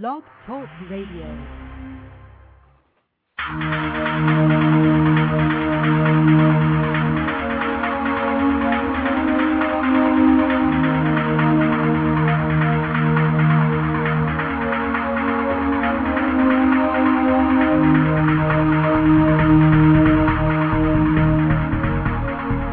Blog Talk Radio.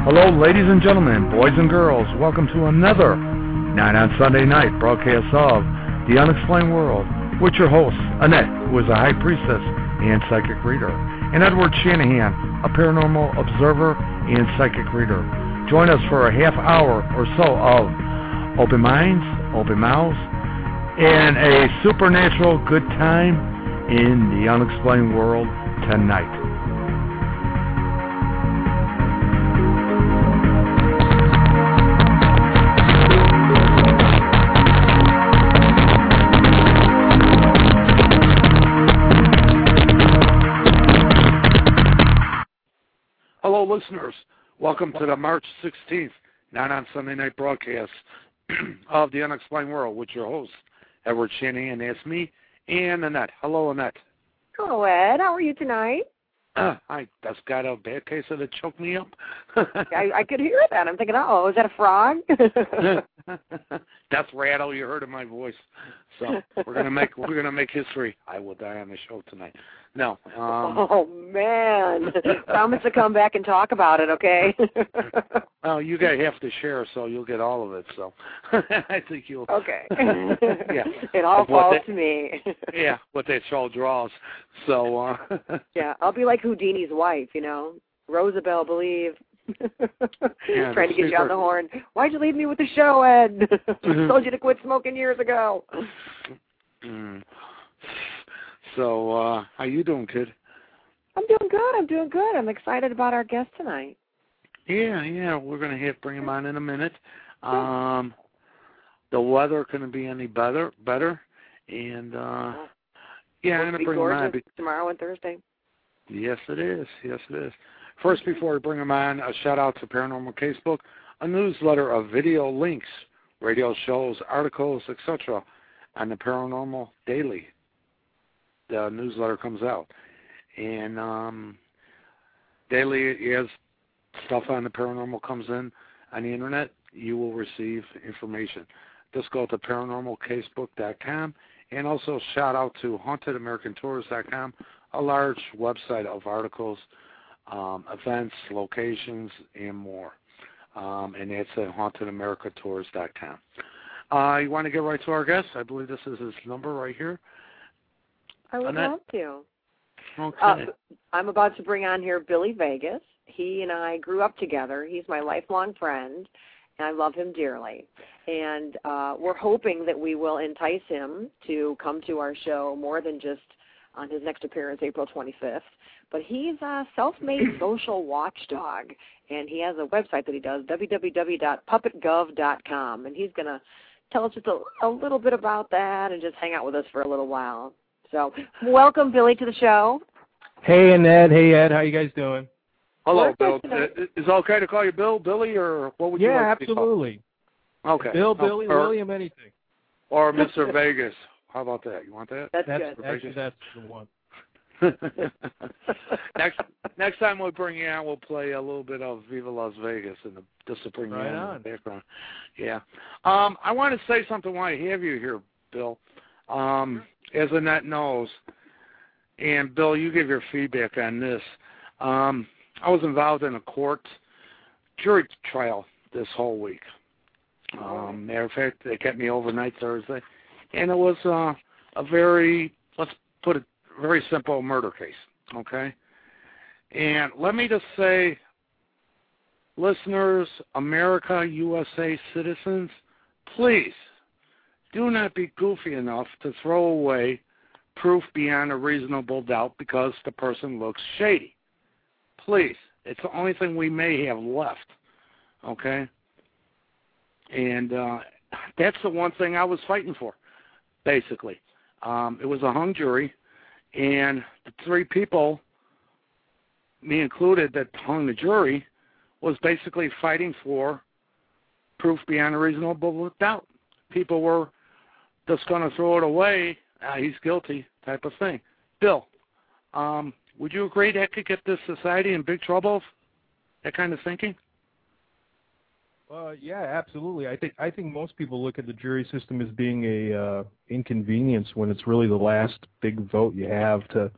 Hello, ladies and gentlemen, boys and girls. Welcome to another Not on Sunday Night broadcast of The Unexplained World with your host, Annette, who is a high priestess and psychic reader, and Edward Shanahan, a paranormal observer and psychic reader. Join us for a half hour or so of open minds, open mouths, and a supernatural good time in the unexplained world tonight. Listeners. Welcome to the March 16th, Not on Sunday Night broadcast of The Unexplained World with your host, Edward Shanahan. That's me and Annette. Hello, Annette. Hello, Ed. How are you tonight? Uh, I just got a bad case of it choked me up. I, I could hear that. I'm thinking, oh, is that a frog? That's rattle you heard in my voice. So we're gonna make we're gonna make history. I will die on the show tonight. No. Um, oh man! Promise to come back and talk about it, okay? well, you guys have to share, so you'll get all of it. So I think you'll. Okay. yeah. It all falls that- to me. Yeah, what that show draws. So. uh yeah, I'll be like Houdini's wife, you know, Rosabelle, believe. Yeah, Trying to get you on the horn. Why'd you leave me with the show, Ed? Mhm. Told you to quit smoking years ago. Mm. So, uh how you doing, kid? I'm doing good. I'm doing good. I'm excited about our guest tonight. Yeah, yeah, we're gonna have bring him on in a minute. Um, the weather couldn't be any better, better, and uh yeah, I'm gonna bring him on. tomorrow and Thursday. Yes, it is. Yes, it is. First, before we bring him on, a shout out to Paranormal Casebook, a newsletter of video links, radio shows, articles, etc. on the Paranormal Daily. The newsletter comes out, and um, daily as stuff on the paranormal comes in on the internet, you will receive information. Just go to paranormalcasebook.com, and also shout out to hauntedamericantours.com a large website of articles, um, events, locations, and more. Um, and that's at hauntedamericantours.com. Uh, you want to get right to our guest? I believe this is his number right here. I would love to. Okay. Uh, I'm about to bring on here Billy Vegas. He and I grew up together. He's my lifelong friend, and I love him dearly. And uh, we're hoping that we will entice him to come to our show more than just on his next appearance, April 25th. But he's a self-made social watchdog, and he has a website that he does, www.puppetgov.com, and he's going to tell us just a, a little bit about that and just hang out with us for a little while. So, welcome, Billy, to the show. Hey, Annette. Hey, Ed. How you guys doing? Hello, Bill. Uh, Is it okay to call you Bill, Billy, or what would you yeah, like to be called? absolutely. Okay. Bill, Oh, Billy, or, William, anything. Or Mr. Vegas. How about that? You want that? That's, That's good. actually that's the one. next next time we bring you on, we'll play a little bit of Viva Las Vegas and the, just to bring Right you in on. the background. Yeah. Um, I want to say something while I have you here, Bill. Um, as Annette knows, and Bill, you give your feedback on this. Um, I was involved in a court jury trial this whole week. Um, matter of fact, they kept me overnight Thursday, and it was uh, a very let's put it very simple murder case. Okay, and let me just say, listeners, America, USA citizens, please do not be goofy enough to throw away proof beyond a reasonable doubt because the person looks shady. Please, it's the only thing we may have left. Okay, and uh, that's the one thing I was fighting for, basically. Um, it was a hung jury, and the three people, me included, that hung the jury, was basically fighting for proof beyond a reasonable doubt. People were just going to throw it away uh, he's guilty type of thing. Bill, um, would you agree that could get this society in big trouble? That kind of thinking? Uh, yeah, absolutely. I think I think most people look at the jury system as being a uh, inconvenience when it's really the last big vote you have to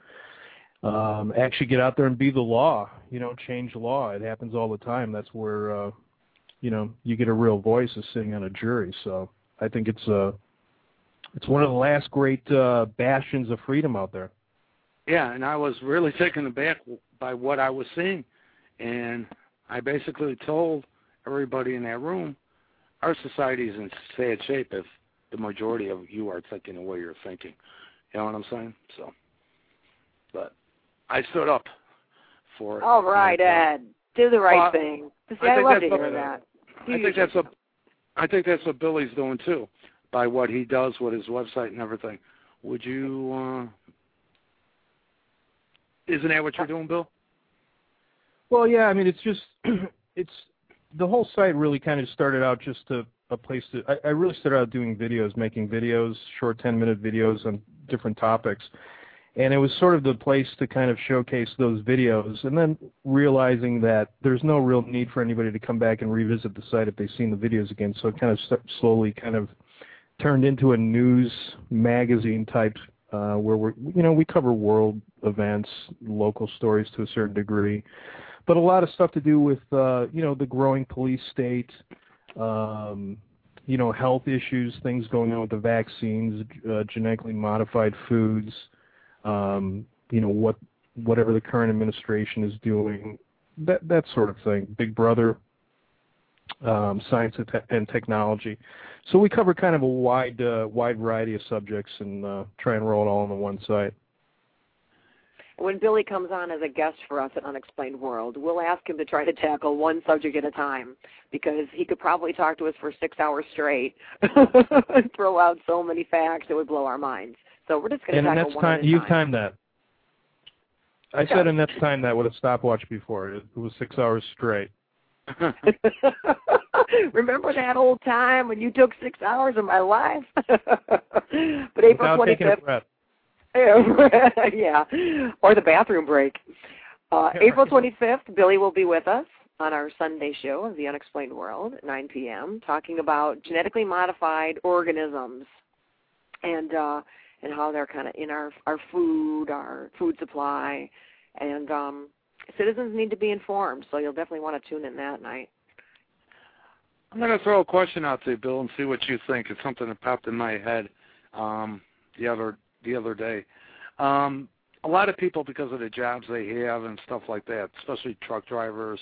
um, actually get out there and be the law. You know, change law. It happens all the time. That's where uh, you know you get a real voice is sitting on a jury. So I think it's uh, it's one of the last great uh, bastions of freedom out there. Yeah, and I was really taken aback by what I was seeing, and I basically told everybody in that room, our society is in sad shape if the majority of you are thinking the way you're thinking. You know what I'm saying? So, but I stood up for it. All right, Ed, do the right well, thing. See, I, I love to hear that. I think that's a, I think that's what Billy's doing too, by what he does with his website and everything. Would you? uh Isn't that what you're doing, Bill? Well, yeah. I mean, it's just it's the whole site really kind of started out just a, a place to. I, I really started out doing videos, making videos, short ten minute videos on different topics, and it was sort of the place to kind of showcase those videos, and then realizing that there's no real need for anybody to come back and revisit the site if they've seen the videos again. So it kind of slowly kind of turned into a news magazine type uh, where we're you know we cover world events, local stories to a certain degree but a lot of stuff to do with uh, you know the growing police state, um, you know health issues, things going on with the vaccines, uh, genetically modified foods, um, you know what whatever the current administration is doing, that that sort of thing. Big Brother, um, science and, te- and, technology. So we cover kind of a wide uh, wide variety of subjects and uh, try and roll it all on the one site when Billy comes on as a guest for us at Unexplained World, we'll ask him to try to tackle one subject at a time because he could probably talk to us for six hours straight and throw out so many facts it would blow our minds. So we're just going to tackle one time, at a you've timed that. I said in that time that with a stopwatch before. It was six hours straight. Remember that old time when you took six hours of my life? but April twenty fifth. yeah, or the bathroom break. Uh, April 25th, Billy will be with us on our Sunday show of The Unexplained World at 9 p.m. talking about genetically modified organisms and uh, and how they're kind of in our our food, our food supply, and um, citizens need to be informed. So you'll definitely want to tune in that night. I'm going to throw a question out to you, Bill, and see what you think. It's something that popped in my head um, the other the other day. Um, a lot of people, because of the jobs they have and stuff like that, especially truck drivers,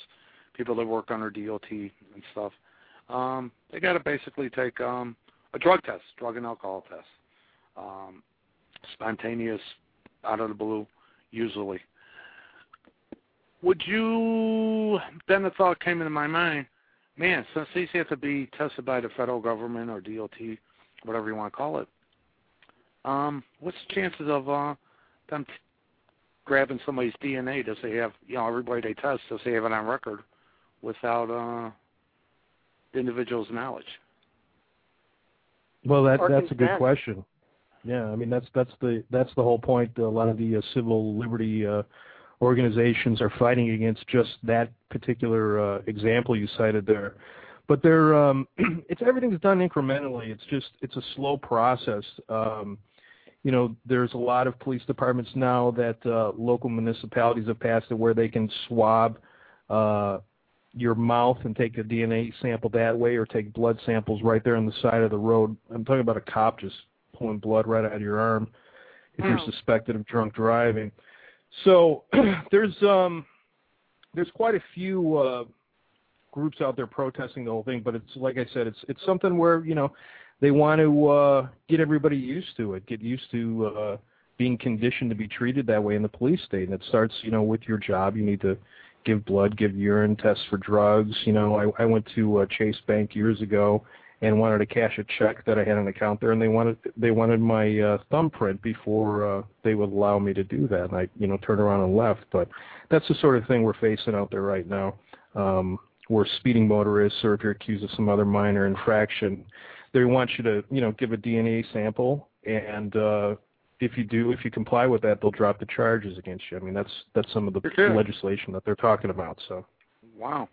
people that work under DOT and stuff, um, they got to basically take um, a drug test, drug and alcohol test, um, spontaneous, out of the blue, usually. Would you? Then the thought came into my mind, man, since these have to be tested by the federal government or DOT, whatever you want to call it, um, what's the chances of uh, them t- grabbing somebody's DNA? Does they have, you know, everybody they test, does they have it on record without uh, the individual's knowledge? Well, that that's a good question. Yeah, I mean that's that's the that's the whole point. A lot of the uh, civil liberty uh, organizations are fighting against just that particular uh, example you cited there but they're um, it's everything's done incrementally. It's just it's a slow process. Um, you know, there's a lot of police departments now that uh, local municipalities have passed it where they can swab uh, your mouth and take a DNA sample that way, or take blood samples right there on the side of the road. I'm talking about a cop just pulling blood right out of your arm if you're suspected of drunk driving. So there's um, there's quite a few. Uh, groups out there protesting the whole thing, but it's like I said, it's it's something where you know they want to uh, get everybody used to it, get used to uh, being conditioned to be treated that way in the police state, and it starts you know with your job. You need to give blood, give urine tests for drugs. You know, I, I went to uh, Chase Bank years ago and wanted to cash a check that I had an account there, and they wanted they wanted my uh, thumbprint before uh, they would allow me to do that. And I, you know, turned around and left. But that's the sort of thing we're facing out there right now. Um, or speeding motorists or if you're accused of some other minor infraction, they want you to, you know, give a DNA sample and uh, if you do, if you comply with that, they'll drop the charges against you. I mean, that's that's some of the Sure. legislation that they're talking about. So, Wow.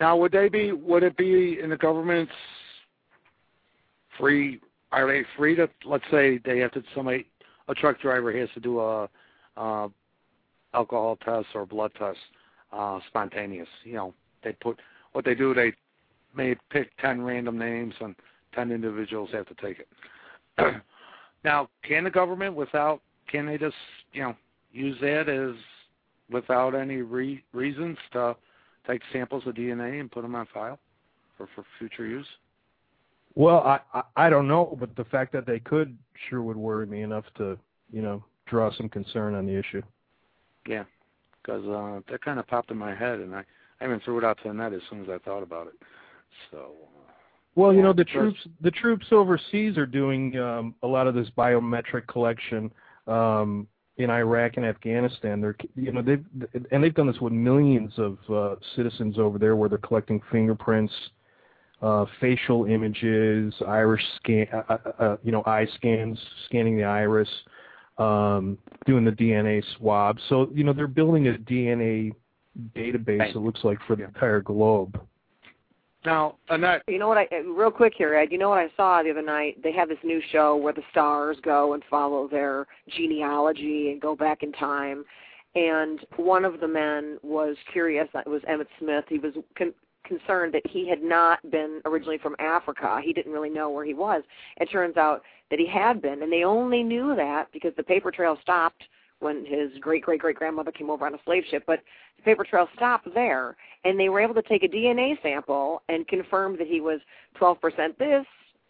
Now, would they be? Would it be in the government's free? Are they free to? Let's say they have to. Somebody, a truck driver has to do a, uh alcohol test or blood test, uh, spontaneous. You know, they put what they do. They may pick ten random names and ten individuals have to take it. now, can the government, without, can they just, you know, use that as without any re- reasons to take samples of DNA and put them on file for for future use? Well, I, I I don't know, but the fact that they could sure would worry me enough to you know draw some concern on the issue. Yeah, because uh, that kind of popped in my head, and I I even threw it out to the net as soon as I thought about it. So. uh, Well, you know, the troops the troops overseas are doing um, a lot of this biometric collection um, in Iraq and Afghanistan. They're you know they've and they've done this with millions of uh, citizens over there, where they're collecting fingerprints, uh, facial images, iris scan, uh, uh, uh, you know, eye scans, scanning the iris, um, doing the DNA swab. So you know they're building a DNA database. Right. It looks like for the entire globe. Now, Annette, You know what I uh, real quick here, Ed. You know what I saw the other night? They have this new show where the stars go and follow their genealogy and go back in time. And one of the men was curious. It was Emmitt Smith. He was con- concerned that he had not been originally from Africa. He didn't really know where he was. It turns out that he had been, and they only knew that because the paper trail stopped when his great great great grandmother came over on a slave ship. But the paper trail stopped there, and they were able to take a DNA sample and confirm that he was 12% this,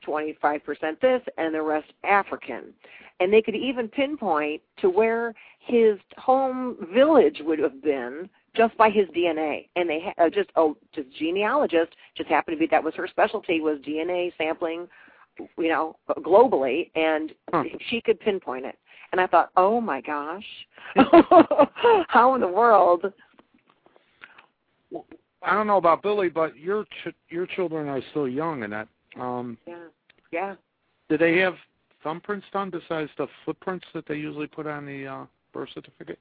25% this, and the rest African. And they could even pinpoint to where his home village would have been just by his DNA. And they ha- uh, just oh, just genealogist just happened to be that was her specialty was DNA sampling, you know, globally, and Huh. she could pinpoint it. And I thought, oh my gosh, how in the world? I don't know about Billy, but your ch- your children are still young, Annette. Um, Yeah, yeah. do they have thumbprints done besides the footprints that they usually put on the uh, birth certificate?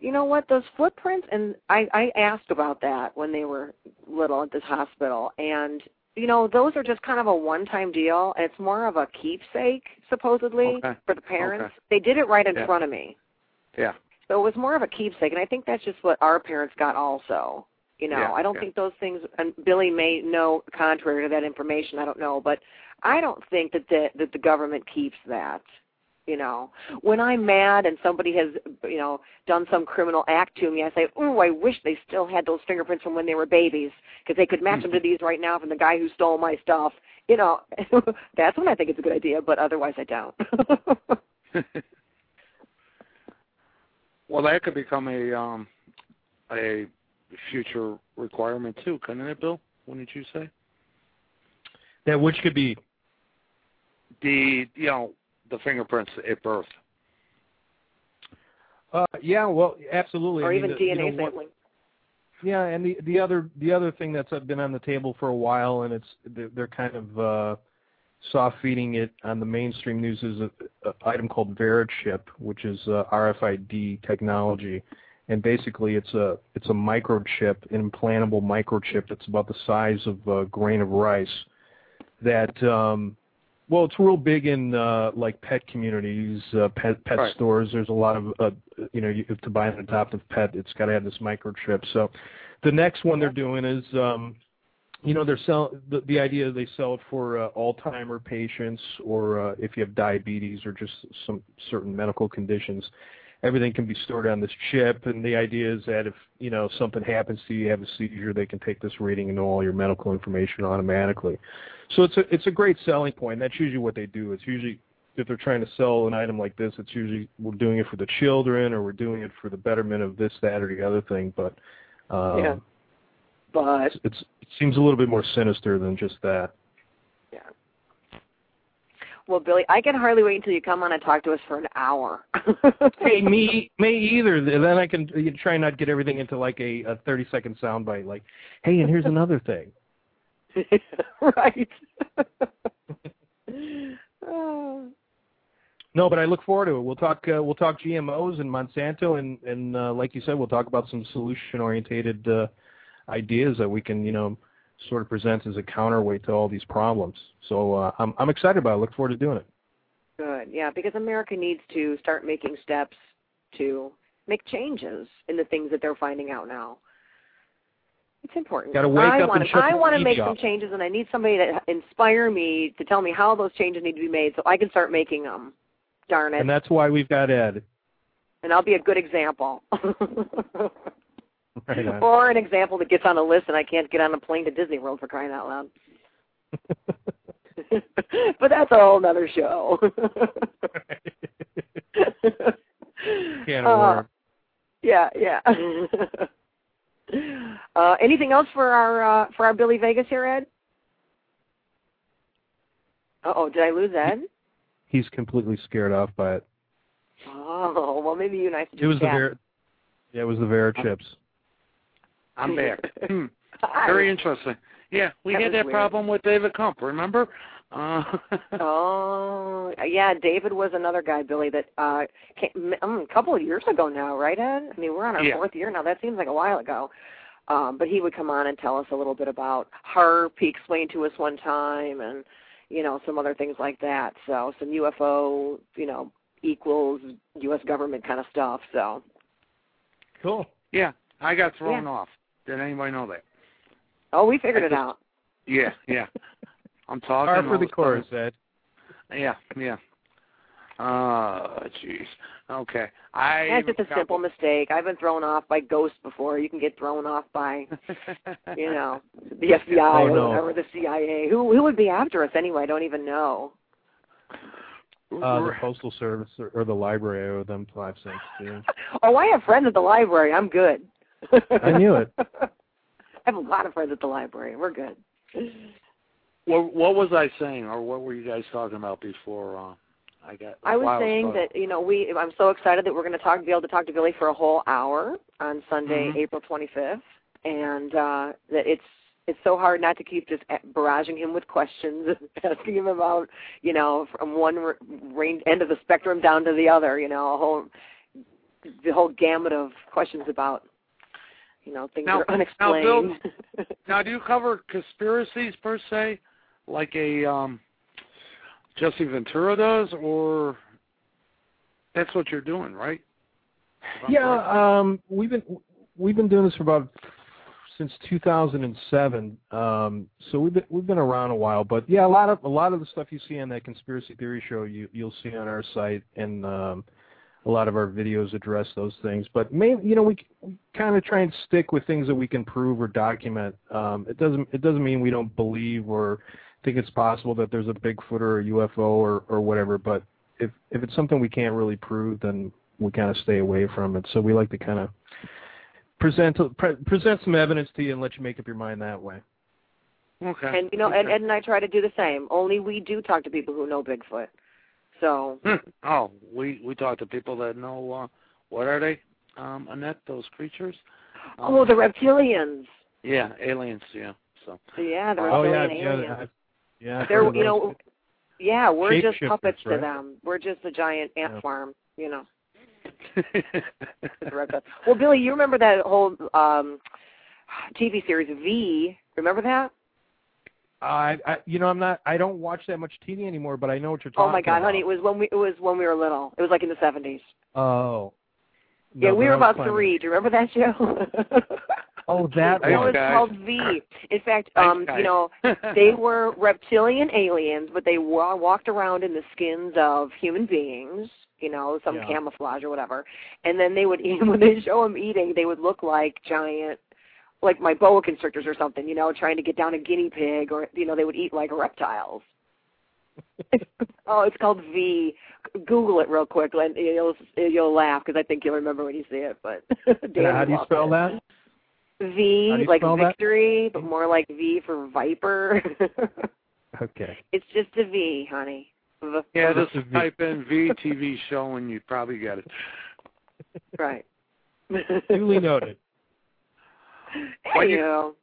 You know what? Those footprints, and I, I asked about that when they were little at this hospital, and you know, those are just kind of a one-time deal. And it's more of a keepsake, supposedly, Okay. for the parents. Okay. They did it right in Yeah. front of me, Yeah. so it was more of a keepsake, and I think that's just what our parents got also. You know, Yeah, I don't yeah. think those things. And Billy may know contrary to that information. I don't know, but I don't think that the that the government keeps that. You know, when I'm mad and somebody has, you know, done some criminal act to me, I say, oh I wish they still had those fingerprints from when they were babies, because they could match them to these right now from the guy who stole my stuff." You know, that's when I think it's a good idea, but otherwise I don't. well, that could become a um, a future requirement too, couldn't it, Bill? Wouldn't you say? That which could be The you know the fingerprints at birth. Uh, yeah, well, absolutely. or I mean, even the- you DNA know, what- Yeah, and the the other the other thing that's been on the table for a while, and it's they're, they're kind of uh, soft feeding it on the mainstream news is a, a item called VeriChip, which is uh, RFID technology, and basically it's a it's a microchip, an implantable microchip that's about the size of a grain of rice. That um, well, it's real big in uh, like pet communities, uh, pet pet Right. stores. There's a lot of uh, you know, you, to buy an adoptive pet, it's got to have this microchip. So, the next one they're doing is, um, you know, they're sell the, the idea they sell it for uh, Alzheimer patients or uh, if you have diabetes or just some certain medical conditions. Everything can be stored on this chip, and the idea is that if you know something happens to you, you have a seizure, they can take this reading and know all your medical information automatically. So it's a it's a great selling point. That's usually what they do. It's usually if they're trying to sell an item like this, it's usually we're doing it for the children or we're doing it for the betterment of this, that, or the other thing. But um, Yeah. But it's, it's it seems a little bit more sinister than just that. yeah. Well, Billy, I can hardly wait until you come on and talk to us for an hour. hey, me me either. Then I can you try not get everything into like a, a thirty second soundbite. Like, hey, and here's another thing. right. No, but I look forward to it. We'll talk. Uh, we'll talk GMOs and Monsanto, and and uh, like you said, we'll talk about some solution-oriented uh, ideas that we can, you know, sort of presents as a counterweight to all these problems. So uh, I'm I'm excited about it. I look forward to doing it. Good, yeah, because America needs to start making steps to make changes in the things that they're finding out now. It's important. Got to wake I up want and shut I want to make off. some changes, and I need somebody to inspire me to tell me how those changes need to be made, so I can start making them. Darn it! And that's why we've got Ed. and I'll be a good example. Right or an example that gets on a list and I can't get on a plane to Disney World for crying out loud. but that's a whole nother show. Can of Uh, yeah, yeah. uh, anything else for our uh, for our Billy Vegas here, Ed? Uh oh, did I lose Ed? He's completely scared off by it. Oh, well maybe you and I should It was the chat. Ver- Yeah, it was the VeriChips. I'm back. Hmm. Very interesting. Yeah, we That had that weird. problem with David Kump, remember? Uh, Oh, yeah, David was another guy, Billy, that uh came um, a couple of years ago now, right, Ed? I mean, we're on our Yeah. fourth year now. That seems like a while ago. Um, but he would come on and tell us a little bit about HAARP. He explained to us one time, and you know some other things like that. So some UFO, you know, equals U.S. government kind of stuff. So Cool. yeah, I got thrown Yeah. off. Did anybody know that? oh, we figured I it out. Yeah, yeah. I'm talking. Par for the of a course, Ed. Yeah, yeah. Oh, jeez. Okay. I. That's just a got- simple mistake. I've been thrown off by ghosts before. You can get thrown off by you know, the FBI Oh, or no. whatever, the CIA. Who who would be after us anyway? I don't even know. Uh, the postal service or, or the library. I owe them five cents too. oh, I have friends at the library. I'm good. I knew it. I have a lot of friends at the library. We're good. What, what was I saying, or what were you guys talking about before? Uh, I got. I was while saying started. that you know we. I'm so excited that we're going to talk, be able to talk to Billy for a whole hour on Sunday, Mhm. April 25th, and uh that it's it's so hard not to keep just barraging him with questions, asking him about you know from one r- range end of the spectrum down to the other. You know, a whole the whole gamut of questions about you know things Now- that are now, Bill- Now, do you cover conspiracies per se, like a um, Jesse Ventura does, or that's what you're doing, right? If I'm. Yeah, um, we've been we've been doing this for about since 2007. Um, so we've been we've been around a while, but yeah, a lot of a lot of the stuff you see on that conspiracy theory show, you you'll see on our site, and um, a lot of our videos address those things. But main, you know, we, we kind of try and stick with things that we can prove or document. Um, it doesn't it doesn't mean we don't believe or think it's possible that there's a Bigfoot or a UFO or or whatever, but if if it's something we can't really prove, then we kind of stay away from it. So we like to kind of present pre- present some evidence to you and let you make up your mind that way. Okay. and you know, okay. Ed, Ed and I try to do the same. Only we do talk to people who know Bigfoot. So Hmm. Oh, we we talk to people that know uh, what are they, um, Annette? Those creatures? Um, Oh, the reptilians. yeah, aliens. Yeah. So Yeah, the Oh yeah, reptilian yeah, aliens. I- yeah. They're you those. know yeah, we're just Shapeshifters, puppets to them. We're just a giant ant Yeah. farm, you know. Well, Billy, you remember that whole um TV series V? Remember that? I, I, you know, I'm not. I don't watch that much TV anymore, but I know what you're talking about. Oh my God, about. honey, it was when we it was when we were little. It was like in the seventies. Oh. Yeah, we were about planning- three. Do you remember that show? Oh, that Thanks, it was guys. called V. In fact, um, guys. you know, they were reptilian aliens, but they wa- walked around in the skins of human beings. You know, some Yeah. camouflage or whatever. And then they would eat when they show them eating. They would look like giant, like my boa constrictors or something. You know, trying to get down a guinea pig, or you know, they would eat like reptiles. oh, it's called V. Google it real quick, and you'll you'll laugh because I think you'll remember when you see it. But how do you spell laugh. that? V How do you like spell that? victory, but more like V for viper. Okay. it's just a V, honey. V- yeah, Just just a V. type in VTV show and you probably get it. right. Duly noted. When you- Anywho,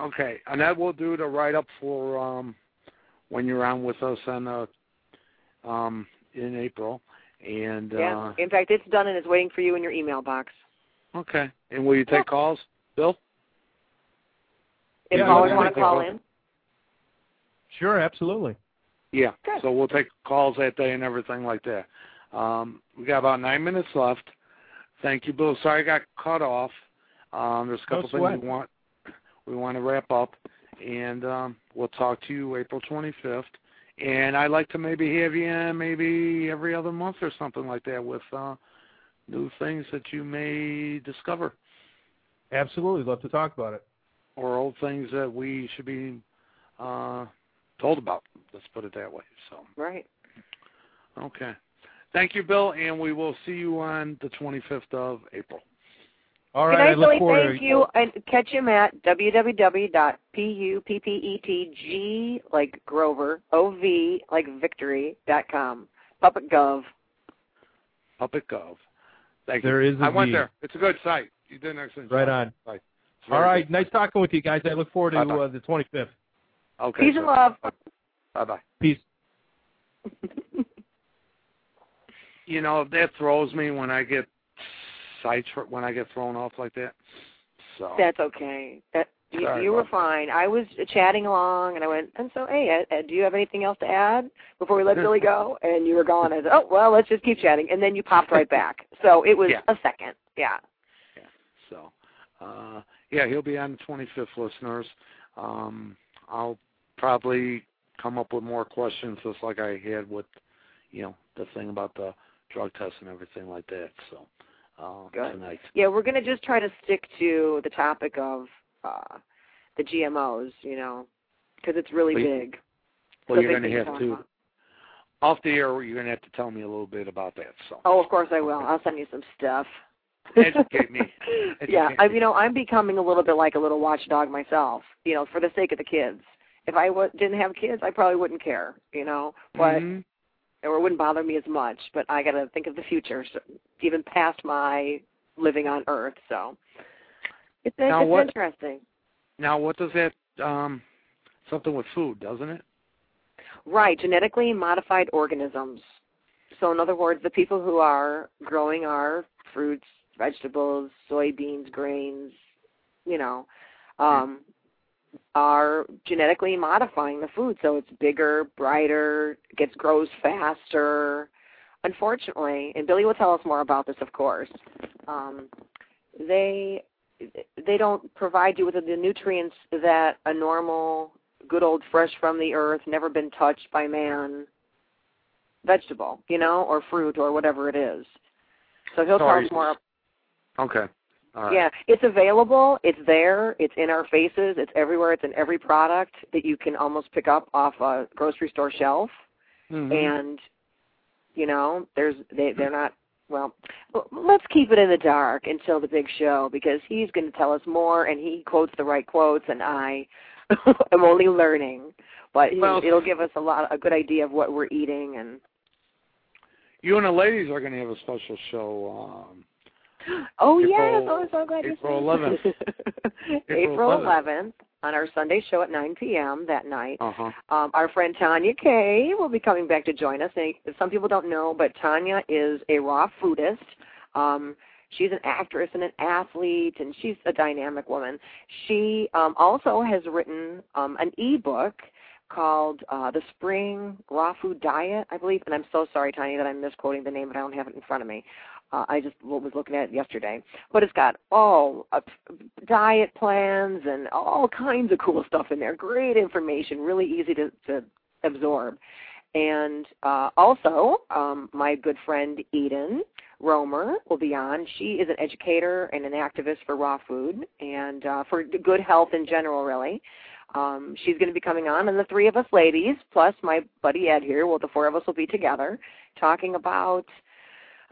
Okay, and that will do the write up for um when you're on with us on uh um in April, and yeah. uh, In fact, it's done and it's waiting for you in your email box. okay. And will you take calls, Bill? If Yeah, callers yeah, want to call in. Sure, absolutely. Yeah. Good. So we'll take calls that day and everything like that. Um, we got about nine minutes left. Thank you, Bill. Sorry I got cut off. Um, there's a No couple things we want we want to wrap up, and um, we'll talk to you April 25th. And I'd like to maybe have you in maybe every other month or something like that with uh, new things that you may discover Absolutely, love to talk about it. or old things that we should be uh, told about. Let's put it that way. So. Right. Okay. Thank you, Bill, and we will see you on the 25th of April. All Good right, I night, look forward Thank to you. And catch him at www.puppetg, like Grover, ov, like victory, dot com. Puppet Gov. Puppet Gov. Thank There you. is a I went there. It's a good site. You did an excellent Right job. Right. It's All very right, nice talking with you guys. I look forward to uh, the 25th. Okay. Peace and love. Bye bye. Peace. You know that throws me when I get sites when I get thrown off like that. So That's okay. That you, you were that. fine. I was chatting along, and I went, and so, hey, Ed, Ed, do you have anything else to add before we let Billy go? And you were gone. I said, oh, well, let's just keep chatting. And then you popped right back. So it was Yeah. a second. Yeah. So, uh, yeah, he'll be on the 25th, listeners. Um, I'll probably come up with more questions, just like I had with, you know, the thing about the drug test and everything like that. So, uh, Good. Yeah, we're going to just try to stick to the topic of uh, the GMOs, you know, because it's really Well, big. Well, So you're going to have to about. off the air. You're going to have to tell me a little bit about that. So, Oh, of course I will. Okay. I'll send you some stuff. Educate me. yeah, I, you know, I'm becoming a little bit like a little watchdog myself. You know, for the sake of the kids. If I w- didn't have kids, I probably wouldn't care. You know, but Mhm. Or it wouldn't bother me as much. But I got to think of the future, so, even past my living on Earth. So it's, Now it's what- interesting. now, what does that um, something with food, doesn't it? Right, genetically modified organisms. So, in other words, the people who are growing our fruits, vegetables, soybeans, grains, you know, um, are genetically modifying the food so it's bigger, brighter, gets grows faster. Unfortunately, and Billy will tell us more about this, of course. Um, they they don't provide you with the nutrients that a normal good old fresh from the earth, never been touched by man vegetable, you know, or fruit or whatever it is. So he'll Sorry. tell us more. Okay. Right. Yeah, it's available. It's there. It's in our faces. It's everywhere. It's in every product that you can almost pick up off a grocery store shelf. Mhm. And you know, there's they they're not. Well, let's keep it in the dark until the big show because he's going to tell us more, and he quotes the right quotes, and I am only learning. But Well- it'll give us a lot a good idea of what we're eating and you and the ladies are going to have a special show. Um, Oh April- yes, oh, I'm so glad you April said 11th. April April 11th on our Sunday show at 9 p.m. that night. uh huh. Um, our friend Tonya Kay will be coming back to join us. And some people don't know, but Tonya is a raw foodist. Um, she's an actress and an athlete, and she's a dynamic woman. She um, also has written um, an ebook called uh, The Spring Raw Food Diet, I believe. And I'm so sorry, Tonya, that I'm misquoting the name, but I don't have it in front of me. Uh, I just was looking at it yesterday. But it's got all uh, diet plans and all kinds of cool stuff in there. Great information, really easy to, to absorb. And uh, also, um, my good friend Eden Romer will be on. She is an educator and an activist for raw food and uh, for good health in general, really. Um, she's going to be coming on, and the three of us ladies, plus my buddy Ed here, well, the four of us will be together talking about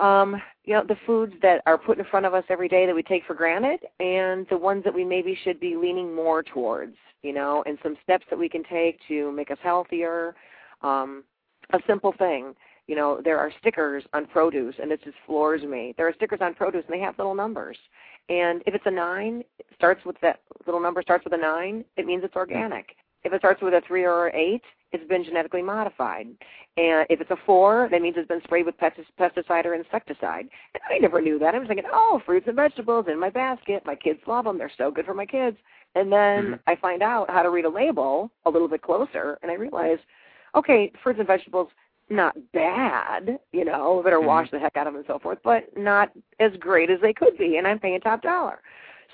um, you know, the foods that are put in front of us every day that we take for granted and the ones that we maybe should be leaning more towards, you know, and some steps that we can take to make us healthier. Um, a simple thing, you know, there are stickers on produce and it just floors me. There are stickers on produce and they have little numbers. And if it's a nine, it starts with that little number starts with a nine, it means it's organic. If it starts with a three or an eight, it's been genetically modified. And if it's a four, that means it's been sprayed with pesticide or insecticide. And I never knew that. I was thinking, oh, fruits and vegetables in my basket. My kids love them. They're so good for my kids. And then mm-hmm. I find out how to read a label a little bit closer, and I realize, okay, fruits and vegetables not bad, you know, that are mm-hmm. washed the heck out of them and so forth, but not as great as they could be, and I'm paying top dollar.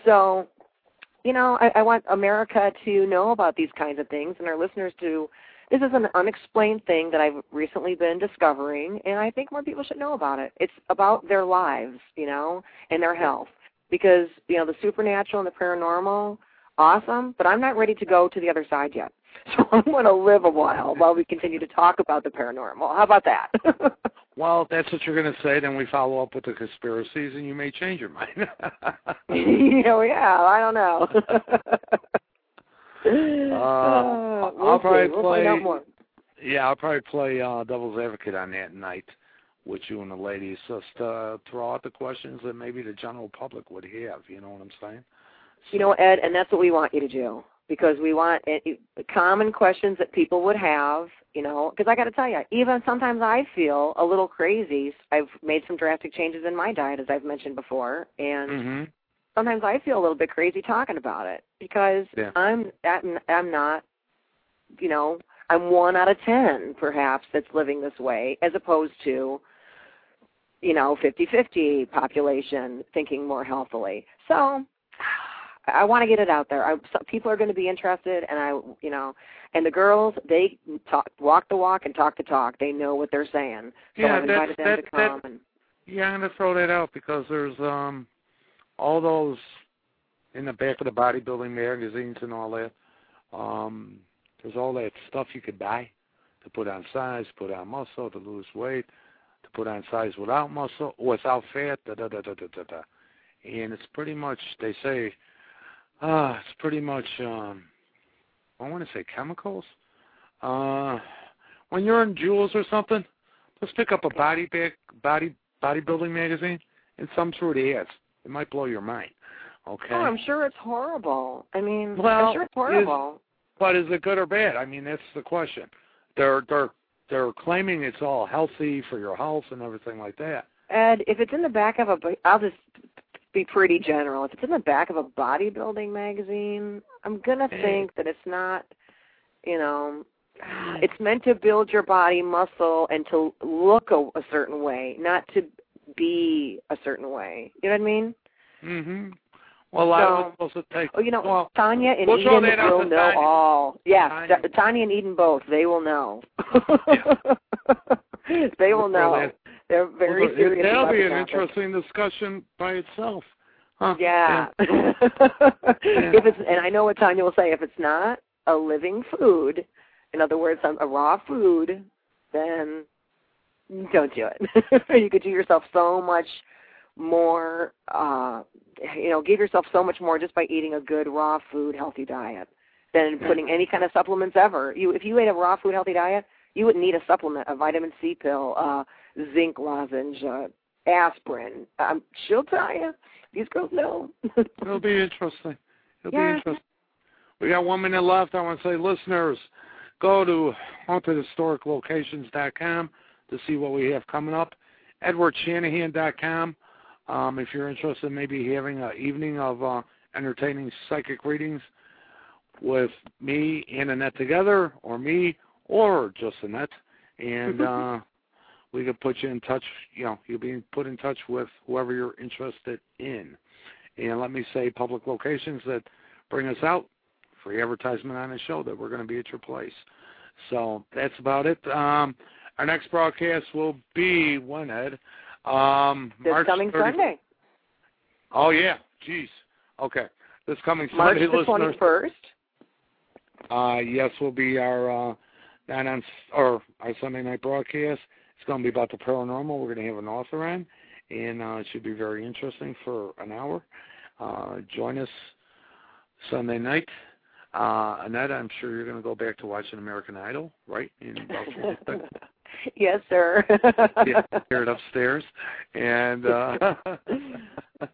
So, you know, I, I want America to know about these kinds of things and our listeners to this is an unexplained thing that I've recently been discovering and I think more people should know about it. It's about their lives, you know, and their health. Because, you know, the supernatural and the paranormal, awesome, but I'm not ready to go to the other side yet. So I'm going to live a while while we continue to talk about the paranormal. How about that? well, if that's what you're going to say, then we follow up with the conspiracies, and you may change your mind. you know, yeah, I don't know. Uh, we'll I'll probably. We'll play. Find out more. Yeah, I'll probably play uh, devil's advocate on that night with you and the ladies, just uh, throw out the questions that maybe the general public would have. You know what I'm saying? So, you know, Ed, and that's what we want you to do because we want it, common questions that people would have, you know, because I got to tell you, even sometimes I feel a little crazy. I've made some drastic changes in my diet, as I've mentioned before, and mm-hmm. Sometimes I feel a little bit crazy talking about it because yeah. I'm I'm not, you know, I'm one out of ten perhaps that's living this way, as opposed to, you know, fifty-fifty population thinking more healthily. So I want to get it out there. I, so people are going to be interested, and I, you know, and the girls they talk, walk the walk and talk the talk. They know what they're saying. So yeah, I've invited that, them that, to come. That, and, yeah, I'm going to throw that out because there's um all those in the back of the bodybuilding magazines and all that. Um, there's all that stuff you could buy to put on size, put on muscle, to lose weight, to put on size without muscle, without fat, da da da da da da. da. And it's pretty much they say uh, it's pretty much um I want to say chemicals. Uh when you're in Jewels or something, let's pick up a body bag, body bodybuilding magazine and some through the ads. It might blow your mind. Okay. Oh, I'm sure it's horrible. I mean, well, I'm sure it's horrible. Is, but is it good or bad? I mean, that's the question. They're they're they're claiming it's all healthy for your health and everything like that. Ed, if it's in the back of a, I'll just be pretty general. If it's in the back of a bodybuilding magazine, I'm gonna eh. think that it's not, you know, eh. it's meant to build your body muscle and to look a, a certain way, not to be a certain way. You know what I mean? Mhm. Well, so, I was supposed to take. Oh, you know, well, Tonya and we'll Eden will know Tonya. all. Yeah, Tonya. Tonya and Eden both. They will know. they will We'll know. They're very well, serious. That'll be an topic. interesting discussion by itself. Huh. Yeah. if it's and I know what Tonya will say. If it's not a living food, in other words, some- a raw food, then don't do it. you could do yourself so much more. uh You know, give yourself so much more just by eating a good raw food, healthy diet than putting any kind of supplements ever. You, if you ate a raw food, healthy diet, you wouldn't need a supplement, a vitamin C pill, uh, zinc lozenge, uh, aspirin. Um, she'll tell you. These girls know. It'll be interesting. It'll Yeah. be interesting. We got one minute left. I want to say, listeners, go to hauntedhistoriclocations.com to see what we have coming up. EdwardShanahan.com. Um, if you're interested in maybe having an evening of uh, entertaining psychic readings with me and Annette together, or me, or just Annette, and uh, we could put you in touch. You know, you'll be put in touch with whoever you're interested in. And let me say, public locations that bring us out, free advertisement on the show that we're going to be at your place. So that's about it. Um, our next broadcast will be when Ed? Um, this March coming 30 Sunday, Oh yeah, jeez. Okay, this coming March Sunday, the twenty first. Uh, yes, will be our uh, night on or our Sunday night broadcast. It's going to be about the paranormal. We're going to have an author on, and uh, it should be very interesting for an hour. Uh, join us Sunday night. Uh, Annette, I'm sure you're going to go back to watching American Idol, right? In about. yes, sir. yeah, hear it upstairs, and uh,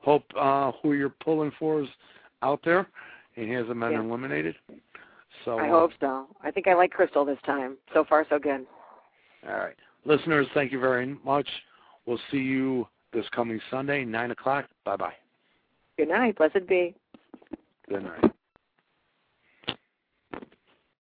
hope uh, who you're pulling for is out there and hasn't been Yeah. eliminated. So I uh, hope so. I think I like Crystal this time. So far, so good. All right, listeners, thank you very much. We'll see you this coming Sunday, nine o'clock. Bye bye. Good night. Blessed be. Good night.